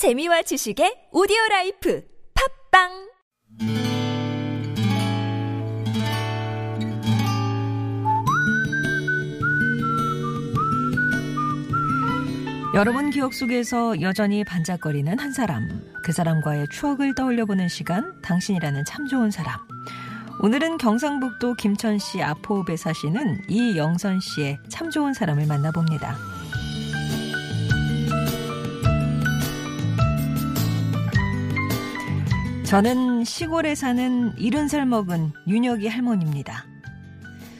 재미와 지식의 오디오 life 팟빵 여러분 기억 속에서 여전히 반짝거리는 한 사람, 그 사람과의 추억을 떠올려 보는 시간, 당신이라는 참 좋은 사람. 오늘은 경상북도 김천시 아포읍에 사시는 이영선 씨의 참 좋은 사람을 만나봅니다. 저는 시골에 사는 이른 살 먹은 윤혁이 할머니입니다.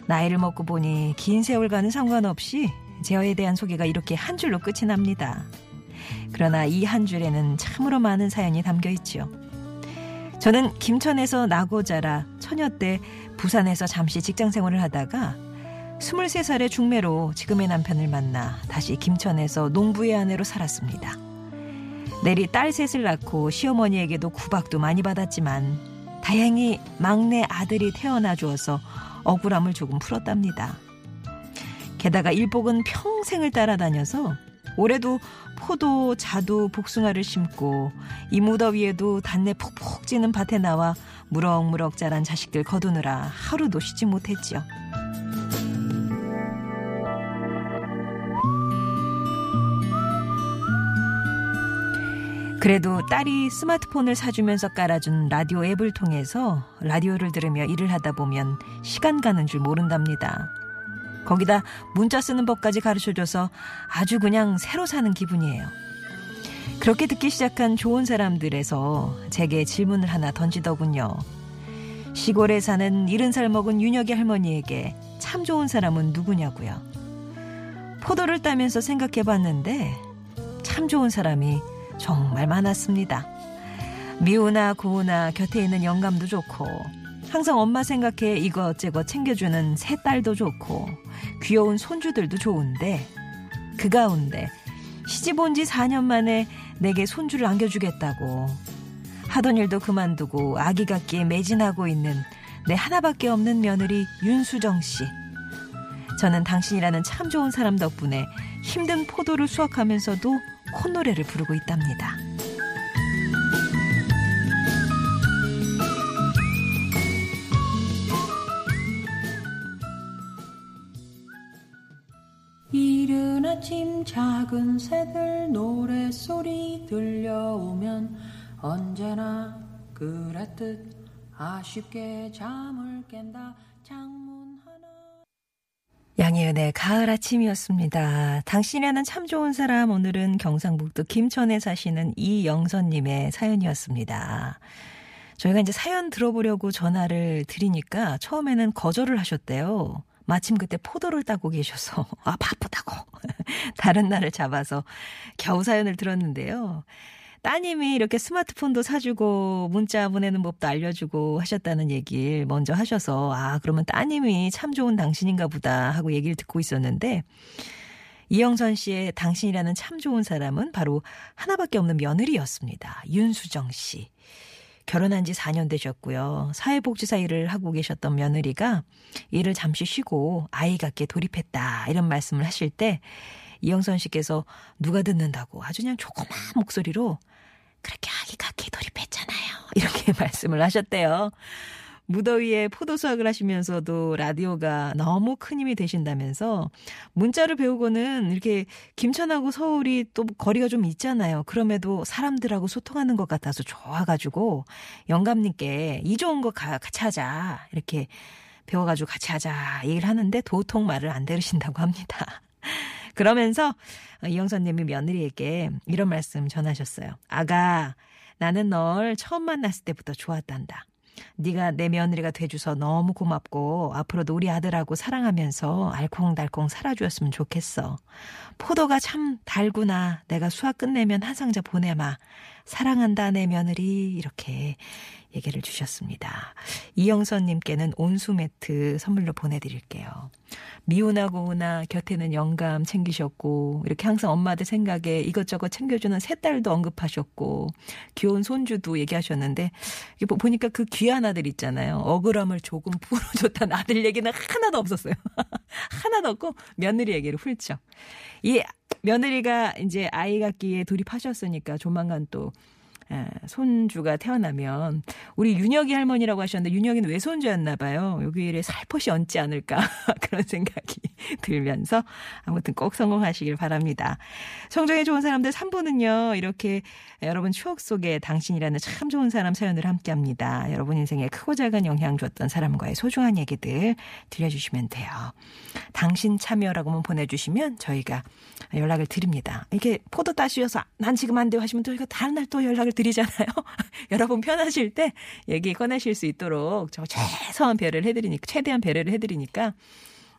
나이를 먹고 보니 긴 세월과는 상관없이 제어에 대한 소개가 이렇게 한 줄로 끝이 납니다. 그러나 이 한 줄에는 참으로 많은 사연이 담겨 있지요. 저는 김천에서 나고 자라 처녀 때 부산에서 잠시 직장 생활을 하다가 23살의 중매로 지금의 남편을 만나 다시 김천에서 농부의 아내로 살았습니다. 내리 딸 셋을 낳고 시어머니에게도 구박도 많이 받았지만 다행히 막내 아들이 태어나 주어서 억울함을 조금 풀었답니다. 게다가 일복은 평생을 따라다녀서 올해도 포도, 자두, 복숭아를 심고 이 무더위에도 단내 푹푹 찌는 밭에 나와 무럭무럭 자란 자식들 거두느라 하루도 쉬지 못했지요. 그래도 딸이 스마트폰을 사주면서 깔아준 라디오 앱을 통해서 라디오를 들으며 일을 하다 보면 시간 가는 줄 모른답니다. 거기다 문자 쓰는 법까지 가르쳐줘서 아주 그냥 새로 사는 기분이에요. 그렇게 듣기 시작한 좋은 사람들에서 제게 질문을 하나 던지더군요. 시골에 사는 이른 살 먹은 윤혁이 할머니에게 참 좋은 사람은 누구냐고요. 포도를 따면서 생각해 봤는데 참 좋은 사람이 정말 많았습니다. 미우나 고우나 곁에 있는 영감도 좋고 항상 엄마 생각해 이것저것 챙겨주는 새 딸도 좋고 귀여운 손주들도 좋은데 그 가운데 시집 온 지 4년 만에 내게 손주를 안겨주겠다고 하던 일도 그만두고 아기 같기에 매진하고 있는 내 하나밖에 없는 며느리 윤수정 씨. 저는 당신이라는 참 좋은 사람 덕분에 힘든 포도를 수확하면서도 콧노래를 부르고 있답니다. 이른 아침 작은 새들 노랫소리 들려오면 언제나 그랬듯 아쉽게 잠을 깬다 양희은의 가을 아침이었습니다. 당신이라는 참 좋은 사람 오늘은 경상북도 김천에 사시는 이영선님의 사연이었습니다. 저희가 이제 사연 들어보려고 전화를 드리니까 처음에는 거절을 하셨대요. 마침 그때 포도를 따고 계셔서 아 바쁘다고 다른 날을 잡아서 겨우 사연을 들었는데요. 따님이 이렇게 스마트폰도 사주고 문자 보내는 법도 알려주고 하셨다는 얘기를 먼저 하셔서 아 그러면 따님이 참 좋은 당신인가 보다 하고 얘기를 듣고 있었는데 이영선 씨의 당신이라는 참 좋은 사람은 바로 하나밖에 없는 며느리였습니다. 윤수정 씨. 결혼한 지 4년 되셨고요. 사회복지사 일을 하고 계셨던 며느리가 일을 잠시 쉬고 아이 갖게 돌입했다. 이런 말씀을 하실 때 이영선 씨께서 누가 듣는다고 아주 그냥 조그마한 목소리로 그렇게 아기 갖게 돌입했잖아요. 이렇게 말씀을 하셨대요. 무더위에 포도 수확을 하시면서도 라디오가 너무 큰 힘이 되신다면서 문자를 배우고는 이렇게 김천하고 서울이 또 거리가 좀 있잖아요. 그럼에도 사람들하고 소통하는 것 같아서 좋아가지고 영감님께 이 좋은 거 같이 하자 이렇게 배워가지고 같이 하자 얘기를 하는데 도통 말을 안 들으신다고 합니다. 그러면서 이영선 님이 며느리에게 이런 말씀 전하셨어요. 아가 나는 널 처음 만났을 때부터 좋았단다. 네가 내 며느리가 돼줘서 너무 고맙고 앞으로도 우리 아들하고 사랑하면서 알콩달콩 살아주었으면 좋겠어. 포도가 참 달구나. 내가 수학 끝내면 한 상자 보내마. 사랑한다 내 며느리 이렇게 얘기를 주셨습니다. 이영선님께는 온수 매트 선물로 보내드릴게요. 미우나 고우나 곁에는 영감 챙기셨고 이렇게 항상 엄마들 생각에 이것저것 챙겨주는 새 딸도 언급하셨고 귀여운 손주도 얘기하셨는데 보니까 그 귀한 아들 있잖아요. 억울함을 조금 풀어줬다는 아들 얘기는 하나도 없었어요. 하나도 없고 며느리 얘기를 훌쩍. 이 며느리가 이제 아이 갖기에 돌입하셨으니까 조만간 또 예, 손주가 태어나면 우리 윤혁이 할머니라고 하셨는데 윤혁이는 외손주였나 봐요. 여기에 살포시 얹지 않을까 그런 생각이 들면서 아무튼 꼭 성공하시길 바랍니다. 성정에 좋은 사람들 3부는요. 이렇게 여러분 추억 속에 당신이라는 참 좋은 사람 사연을 함께합니다. 여러분 인생에 크고 작은 영향 줬던 사람과의 소중한 얘기들 들려주시면 돼요. 당신 참여라고만 보내주시면 저희가 연락을 드립니다. 이렇게 포도 따시어서 난 지금 안 돼요 하시면 저희가 다른 날 또 연락을 드 리잖아요. 여러분 편하실 때 얘기 꺼내실 수 있도록 저 최소한 배려를 해드리니까 최대한 배려를 해드리니까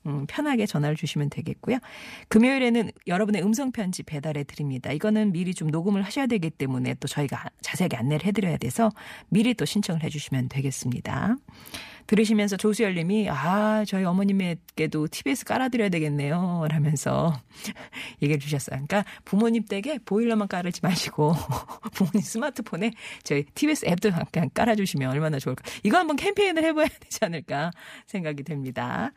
음, 편하게 전화를 주시면 되겠고요. 금요일에는 여러분의 음성 편지 배달해 드립니다. 이거는 미리 좀 녹음을 하셔야 되기 때문에 또 저희가 자세하게 안내를 해드려야 돼서 미리 또 신청을 해주시면 되겠습니다. 들으시면서 조수열 님이, 아, 저희 어머님에게도 TBS 깔아드려야 되겠네요. 라면서 얘기해 주셨어요. 그러니까 부모님 댁에 보일러만 깔지 마시고 부모님 스마트폰에 저희 TBS 앱도 그냥 깔아주시면 얼마나 좋을까. 이거 한번 캠페인을 해봐야 되지 않을까 생각이 됩니다.